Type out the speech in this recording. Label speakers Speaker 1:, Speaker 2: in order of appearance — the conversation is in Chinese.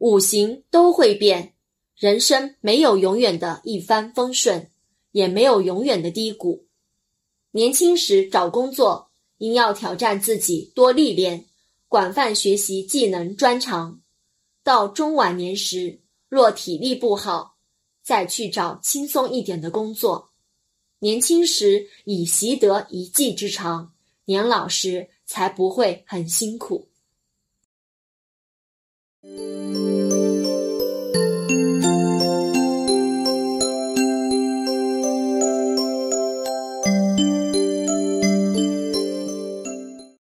Speaker 1: 五行都会变，人生没有永远的一帆风顺，也没有永远的低谷。年轻时找工作应要挑战自己，多历练，广泛学习技能，专长到中晚年时，若体力不好，再去找轻松一点的工作。年轻时已习得一技之长，年老时才不会很辛苦。